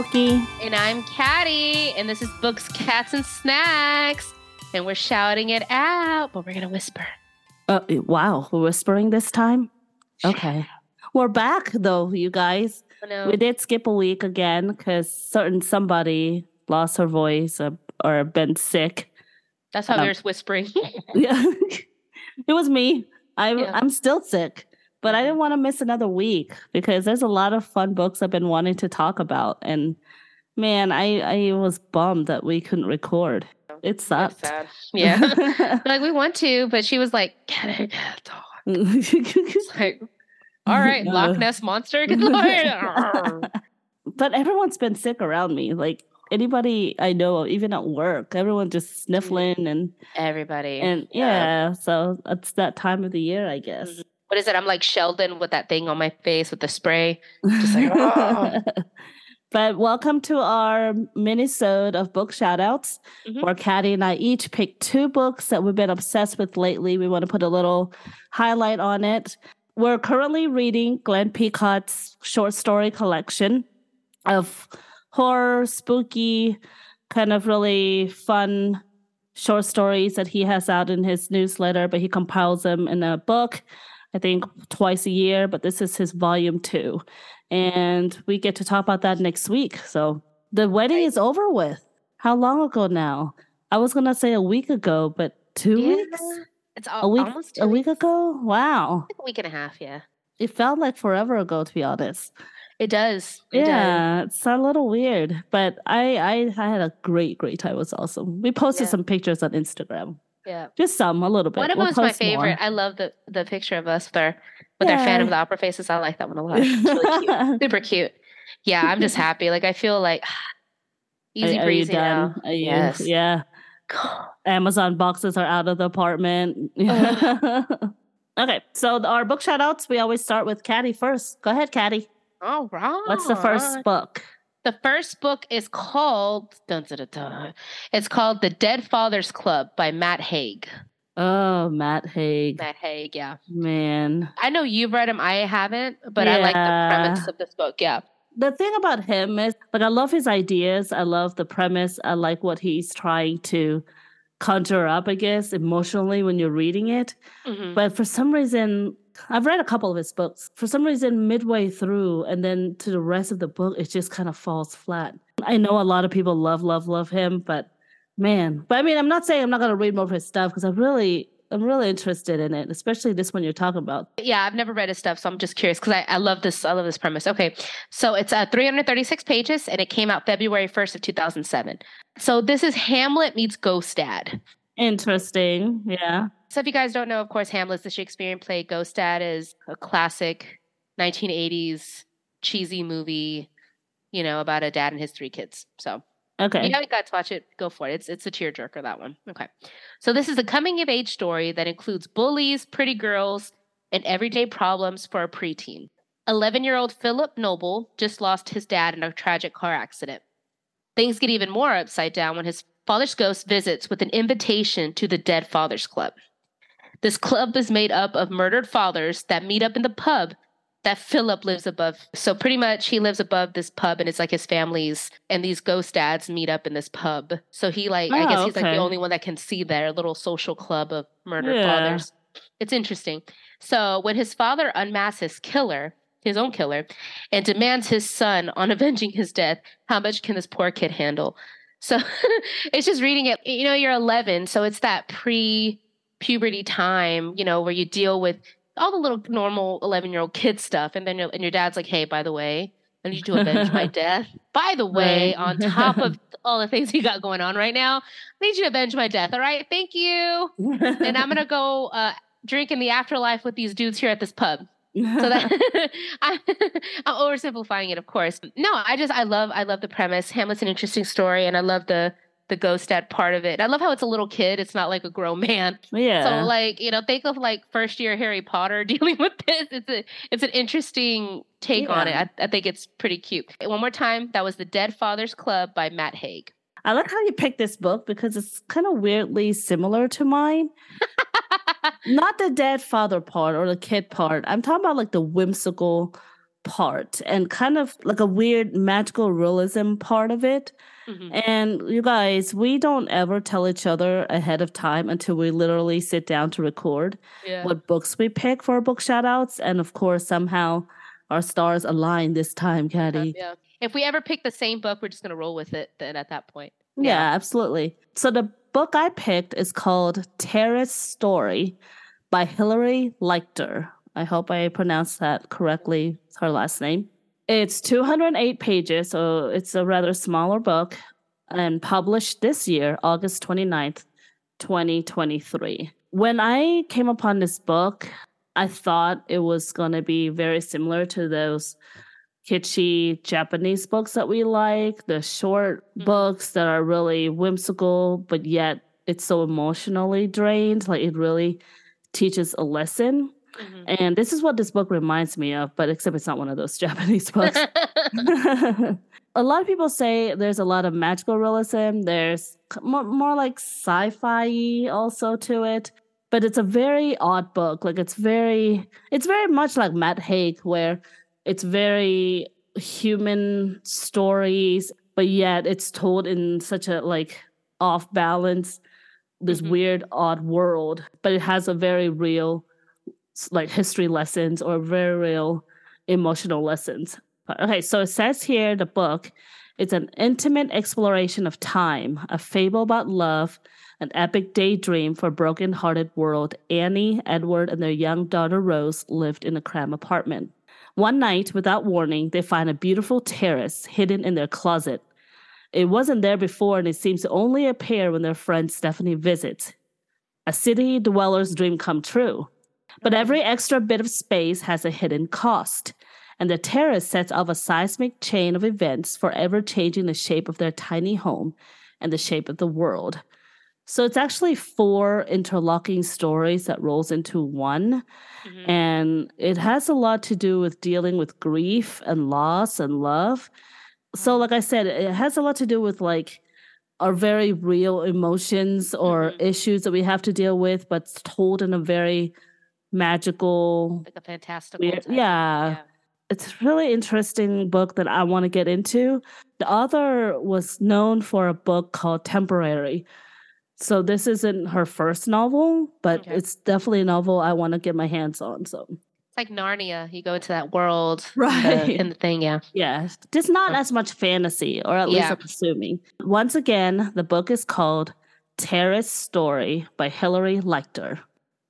And I'm Cattie, and this is Books, Cats, and Snacks. And we're shouting it out, but we're going to whisper. Uh, wow, we're whispering this time? Okay. We're back, though, you guys. Oh, no. We did skip a week again because certain somebody lost her voice or, or been sick. That's how Um, we were whispering. Yeah, it was me. I, Yeah. I'm still sick, but I didn't want to miss another week because there's a lot of fun books I've been wanting to talk about. And man, I, I was bummed that we couldn't record. It sucked. sad. Yeah. like, we want to, but she was like, get it, get it. It's like, all right, Loch Ness Monster, but everyone's been sick around me. Like anybody I know, even at work, everyone just sniffling and Everybody. and yeah. So it's that time of the year, I guess. Mhm. What is it? I'm like Sheldon with that thing on my face with the spray. Just like, "Ah." but welcome to our mini-sode of book shoutouts, Mhm. where Cattie and I each pick two books that we've been obsessed with lately. We want to put a little highlight on it. We're currently reading Glen Picotte's short story collection of horror, spooky, kind of really fun short stories that he has out in his newsletter, but he compiles them in a book, I think twice a year. But this is his volume two. And we get to talk about that next week. So the wedding is over with. How long ago now? I was going to say a week ago, but two Yeah. weeks? It's A week, almost two a week weeks. ago? Wow. a week and a half, yeah. It felt like forever ago, to be honest. It does. It does. yeah, it's a little weird, but I, I I had a great great time. It was awesome. We posted Yeah. some pictures on Instagram, Yeah. just some, a little bit. One of We'll is my post more. favorite. I love the the picture of us with our with our Phantom of the Opera faces. I like that one a lot. It's really cute. Super cute. Yeah, I'm just happy. Like I feel like easy Are- are breezy now. Are you- Yes. Yeah. Amazon boxes are out of the apartment. okay, so our book shout outs, we always start with Cattie first. Go ahead, Cattie. All right. What's the first book? The first book is called dun, dun, dun. It's called The Dead Fathers Club by Matt Haig. Oh, Matt Haig. Matt Haig, yeah. Man. I know you've read him. I haven't, but I like the premise of this book. Yeah. the thing about him is like I love his ideas. I love the premise. I like what he's trying to conjure up, I guess, emotionally when you're reading it. Mhm. But for some reason, I've read a couple of his books. For some reason, midway through and then to the rest of the book, it just kind of falls flat. I know a lot of people love, love, love him, but man, but I mean, I'm not saying I'm not going to read more of his stuff because I really, I'm really interested in it, especially this one you're talking about. Yeah, I've never read his stuff, so I'm just curious because I, I love this. I love this premise. Okay, so it's uh, 336 pages, and it came out February 1st of 2007. So this is Hamlet meets Ghost Dad. Interesting. Yeah. So if you guys don't know, of course, Hamlet's the Shakespearean play. Ghost Dad is a classic 1980s cheesy movie, you know, about a dad and his three kids. So Okay. you haven't got to watch it, go for it. It's it's a tearjerker that one. Okay, so this is a coming of age story that includes bullies, pretty girls, and everyday problems for a preteen. Eleven year old Philip Noble just lost his dad in a tragic car accident. Things get even more upside down when his father's ghost visits with an invitation to the Dead Fathers Club. This club is made up of murdered fathers that meet up in the pub that Philip lives above. So pretty much he lives above this pub and it's like his family's and these ghost dads meet up in this pub. So he like I Oh, guess he's like the only one that can see their little social club of murdered Yeah. fathers. It's interesting. So when his father unmasks his killer, his own killer, and demands his son on avenging his death, how much can this poor kid handle? So it's just reading it. You know, you're 11, so it's that pre puberty time, you know, where you deal with all the little normal 11 year old kid stuff. And then your and your dad's like, hey, by the way, I need you to avenge my death. By the way, Right. on top of all the things you got going on right now, I need you to avenge my death. All right. Thank you. And I'm going to go uh, drink in the afterlife with these dudes here at this pub. So that I, I'm oversimplifying it, of course. No, I just I love I love the premise. Hamlet's an interesting story, and I love the the ghost dad part of it. I love how it's a little kid. It's not like a grown man. yeah. So like you know, think of like first year Harry Potter dealing with this. It's a it's an interesting take on it. I, I think it's pretty cute. One more time, that was the Dead Fathers Club by Matt Haig. I like how you picked this book because it's kind of weirdly similar to mine. Not the dead father part or the kid part. I'm talking about like the whimsical part and kind of like a weird magical realism part of it. Mhm. And you guys, we don't ever tell each other ahead of time until we literally sit down to record Yeah. what books we pick for our book shout outs. And of course, somehow our stars align this time, Cattie. yeah. If we ever pick the same book, we're just gonna roll with it then at that point. Yeah, absolutely. So the book I picked is called Terrace Story by Hilary Leichter. I hope I pronounced that correctly. It's her last name. It's 208 pages, so it's a rather smaller book and published this year, August 29th, 2023. When I came upon this book, I thought it was going to be very similar to those kitschy Japanese books that we like, the short Mhm. books that are really whimsical, but yet it's so emotionally drained. Like it really teaches a lesson. Mhm. And this is what this book reminds me of, but except it's not one of those Japanese books. a lot of people say there's a lot of magical realism. There's more, more like sci-fi also to it, but it's a very odd book. Like it's very, it's very much like Matt Haig, where it's very human stories, but yet it's told in such a like off balance, this Mhm. weird odd world. But it has a very real, like history lessons or very real emotional lessons. But- Okay, so it says here the book it's an intimate exploration of time, a fable about love, an epic daydream for a broken-hearted world. Annie, Edward, and their young daughter Rose lived in a cramped apartment. One night, without warning, they find a beautiful terrace hidden in their closet. It wasn't there before, and it seems to only appear when their friend Stephanie visits. A city dweller's dream come true. But every extra bit of space has a hidden cost, and the terrace sets off a seismic chain of events forever changing the shape of their tiny home and the shape of the world. So it's actually four interlocking stories that rolls into one. Mhm. And it has a lot to do with dealing with grief and loss and love. So, like I said, it has a lot to do with like our very real emotions or Mhm. issues that we have to deal with, but it's told in a very magical, like a fantastical. weird, type. yeah. It's a really interesting book that I want to get into. The author was known for a book called Temporary. So this isn't her first novel, but Okay. it's definitely a novel I want to get my hands on. So It's like Narnia. You go into that world, in the- Right. In the, thing, yeah. Yeah, just not as much fantasy, or at least Yeah. I'm assuming. Once again, the book is called Terrace Story by Hilary Leichter.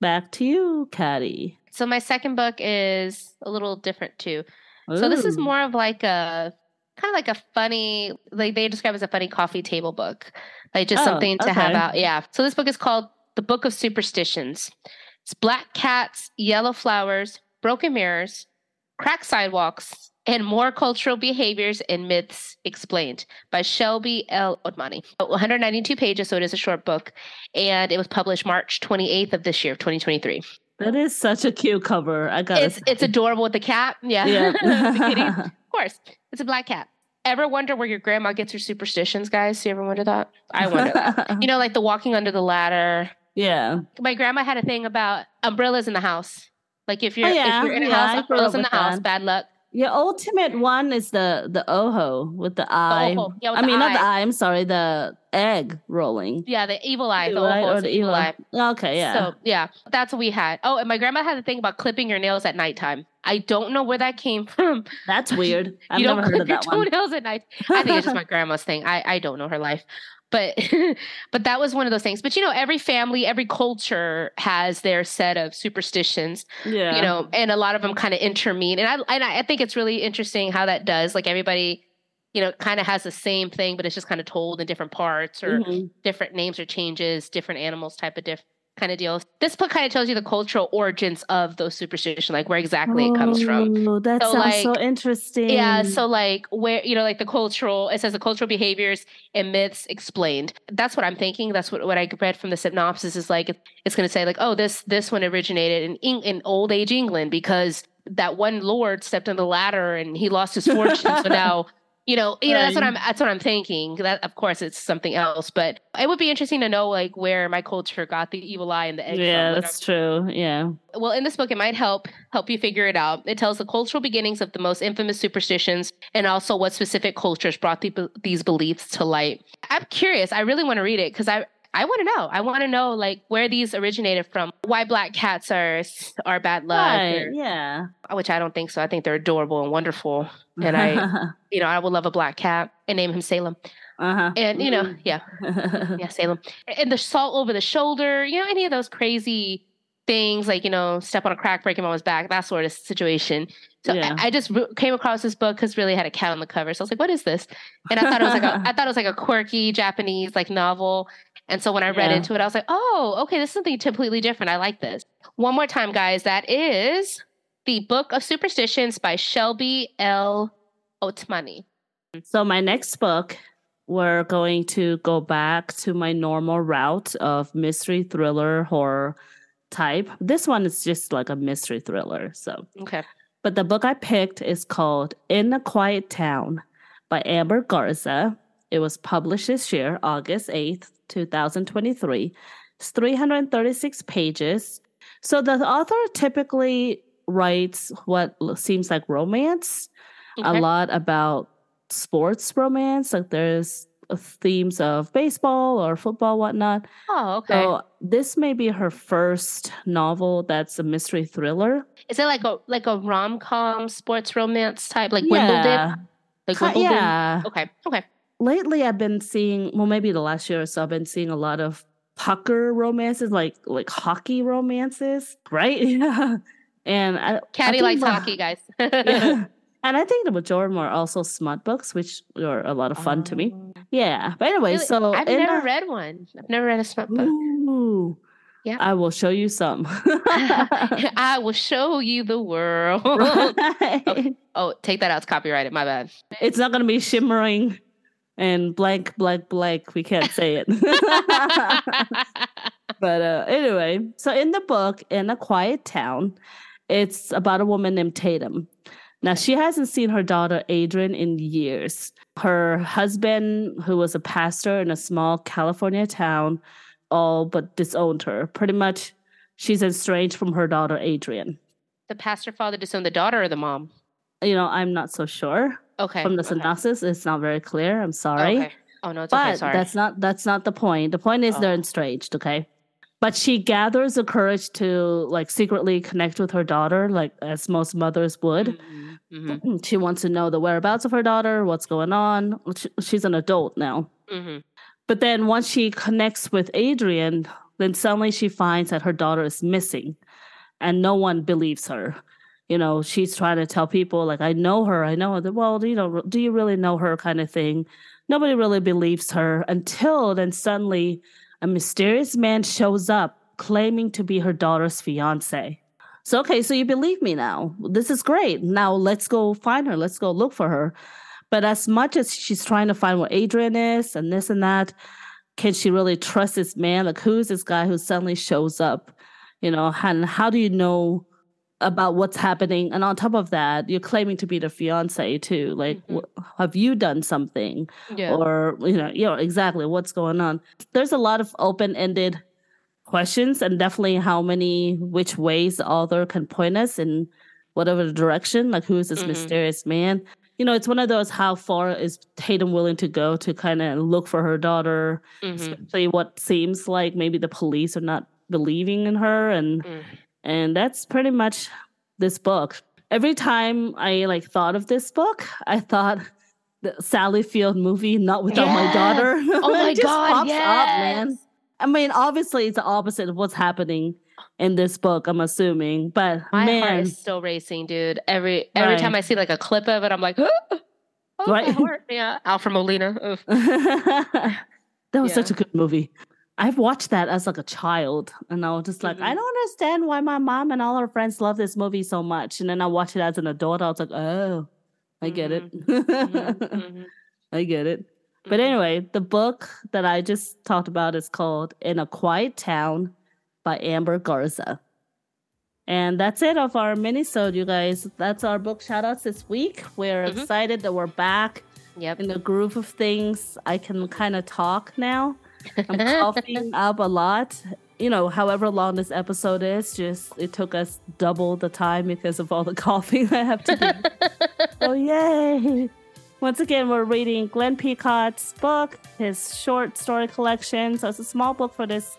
Back to you, Cattie. So my second book is a little different too. So this is oh. more of like a kind of like a funny, like they describe as a funny coffee table book, like just Oh, something to have out. Yeah. So this book is called The Book of Superstitions. It's black cats, yellow flowers, broken mirrors, cracked sidewalks, and more cultural behaviors and myths explained by Shelby El Otmani. 192 pages, so it is a short book, and it was published March 28th of this year, 2023. That is such a cute cover. I got It's it's adorable with the cat. Yeah. Yeah. Of course, it's a black cat. Ever wonder where your grandma gets her superstitions, guys? Do You ever wonder that? I wonder that. You know, like the walking under the ladder. yeah. My grandma had a thing about umbrellas in the house. Like if you're Oh, yeah. if you're in a Yeah, house, umbrellas in the house, that. bad luck. Your ultimate one is the the ojo with the eye. ojo. Yeah, with I the mean, not the eye. eye. I'm sorry, the egg rolling. Yeah, the evil eye. The eye or the the evil eye. Okay, yeah. So yeah, that's what we had. Oh, and my grandma had a thing about clipping your nails at nighttime. I don't know where that came from. That's weird. I've you don't heard of clip your that one. toenails at night. I think it's just my grandma's thing. I, I don't know her life. But but that was one of those things. But you know, every family, every culture has their set of superstitions, yeah. you know, and a lot of them kind of intermene. And I and I think it's really interesting how that does. Like everybody, you know, kind of has the same thing, but it's just kind of told in different parts or Mhm. different names or changes, different animals type of diff kind of deal. This book kind of tells you the cultural origins of those superstitions, like where exactly it comes from. Oh, that So, sounds so interesting. Yeah, so like where you know, like the cultural it says the cultural behaviors and myths explained. That's what I'm thinking. That's what, what I read from the synopsis is like it's gonna say like, oh, this this one originated in Eng- in old age England because that one lord stepped on the ladder and he lost his fortune. so now You know, you know that's what I'm that's what I'm thinking. That of course it's something else, but it would be interesting to know like where my culture got the evil eye and the egg. Yeah, from. That's true. Yeah. well in this book it might help help you figure it out it tells the cultural beginnings of the most infamous superstitions and also what specific cultures brought the, these beliefs to light i'm curious i really want to read it because i I want to know. I want to know like where these originated from. Why black cats are are bad luck, Right. or- Yeah. which I don't think so. I think they're adorable and wonderful. And I, you know, I would love a black cat and name him Salem. uh-huh. And you know, yeah, yeah, Salem. And the salt over the shoulder, you know, any of those crazy things like, you know, step on a crack, break your mama's back, that sort of situation. So Yeah. I, I just re- came across this book because really had a cat on the cover. So I was like, what is this? And I thought it was like a, I thought it was like a quirky Japanese like novel. And so when I read Yeah. into it, I was like, oh, okay, this is something completely different. I like this. One more time, guys. That is the Book of Superstitions by Shelby El Otmani. So my next book, we're going to go back to my normal route of mystery thriller horror type. This one is just like a mystery thriller. So, Okay. but the book I picked is called In a Quiet Town by Amber Garza. It was published this year, August 8th, 2023. It's 336 pages. So the author typically writes what seems like romance a lot about sports romance. Like there's themes of baseball or football, whatnot. Oh, okay. So this may be her first novel that's a mystery thriller. Is it like a like a rom com sports romance type, like Wimbledon? Like Wimbledon? yeah. Okay. Okay. Lately, I've been seeing. Well, maybe the last year or so, I've been seeing a lot of pucker romances, like like hockey romances, right? Yeah. And I, I Cattie think likes the- hockey, guys. Yeah. And I think the majority are also smut books, which are a lot of fun to me. Oh. Yeah. But anyway, Really? so I've never the- read one. I've never read a smut book. Ooh. Yeah. I will show you some. I will show you the world. Right. Oh, oh, take that out. It's copyrighted. My bad. It's not going to be shimmering and blank, blank, blank. We can't say it. but uh, anyway, so in the book, In a Quiet Town, it's about a woman named Tatum. Now, she hasn't seen her daughter Adrian in years. Her husband, who was a pastor in a small California town, all but disowned her. Pretty much, she's estranged from her daughter Adrian. the pastor father disowned the daughter or the mom? You know, I'm not so sure. Okay. From the okay. synopsis, it's not very clear. I'm sorry. Okay. Oh no, it's But okay. Sorry. that's not that's not the point. The point is they're Oh. estranged, okay? But she gathers the courage to like secretly connect with her daughter, like as most mothers would. Mhm, mhm, She wants to know the whereabouts of her daughter, what's going on. She's an adult now. mhm. But then once she connects with Adrian, then suddenly she finds that her daughter is missing and no one believes her. You know, she's trying to tell people, like, I know her, I know her. Well, you know, do you really know her kind of thing? Nobody really believes her until then suddenly a mysterious man shows up claiming to be her daughter's fiance. So, okay, so you believe me now. This is great. Now let's go find her. Let's go look for her. But as much as she's trying to find where Adrian is and this and that, can she really trust this man? Like, who's this guy who suddenly shows up? You know, and how do you know about what's happening? And on top of that, you're claiming to be the fiance too. Like, Mhm. wh- have you done something? Yeah. Or, you know, you know, exactly what's going on. There's a lot of open ended questions and definitely how many, which ways the author can point us in whatever direction. Like, who is this Mhm. mysterious man? you know, it's one of those how far is Tatum willing to go to kind of look for her daughter, Mhm, especially what seems like maybe the police are not believing in her and mm. And that's pretty much this book. Every time I like thought of this book, I thought the Sally Field movie, not without my daughter. Oh my just god, pops yes. up, man. I mean, obviously it's the opposite of what's happening in this book, I'm assuming. But My heart is still racing, dude. Every every Right. time I see like a clip of it, I'm like, oh, my Right. heart. Yeah, Alfred Molina. That was such a good movie. I've watched that as like a child, and I was just like, I Mhm. don't understand why my mom and all her friends love this movie so much. And then I watched it as an adult. I was like, oh, I get it. Mhm, mhm, I get it. But mhm. anyway, the book that I just talked about is called In a Quiet Town by Amber Garza. And that's it of our mini-sode, you guys. That's our book shout outs this week. We're excited that we're back Yep. in the groove of things. I can kind of talk now. I'm coughing up a lot. You know, however long this episode is, just it took us double the time because of all the coughing I have to do. oh yay! Once again, we're reading Glen Picotte's book, his short story collection. So it's a small book for this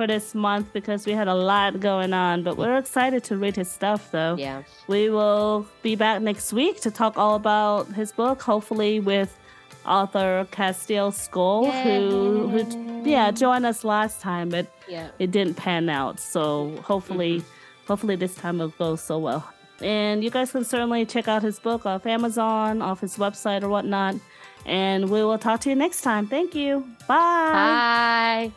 for this month because we had a lot going on. But we're excited to read his stuff, though. Yeah. We will be back next week to talk all about his book, hopefully with author Castile Skull, who, who yeah joined us last time, but Yeah. it didn't pan out. So hopefully, mm-hmm. hopefully this time it'll go so well. And you guys can certainly check out his book off Amazon, off his website or whatnot. And we will talk to you next time. Thank you. Bye. Bye.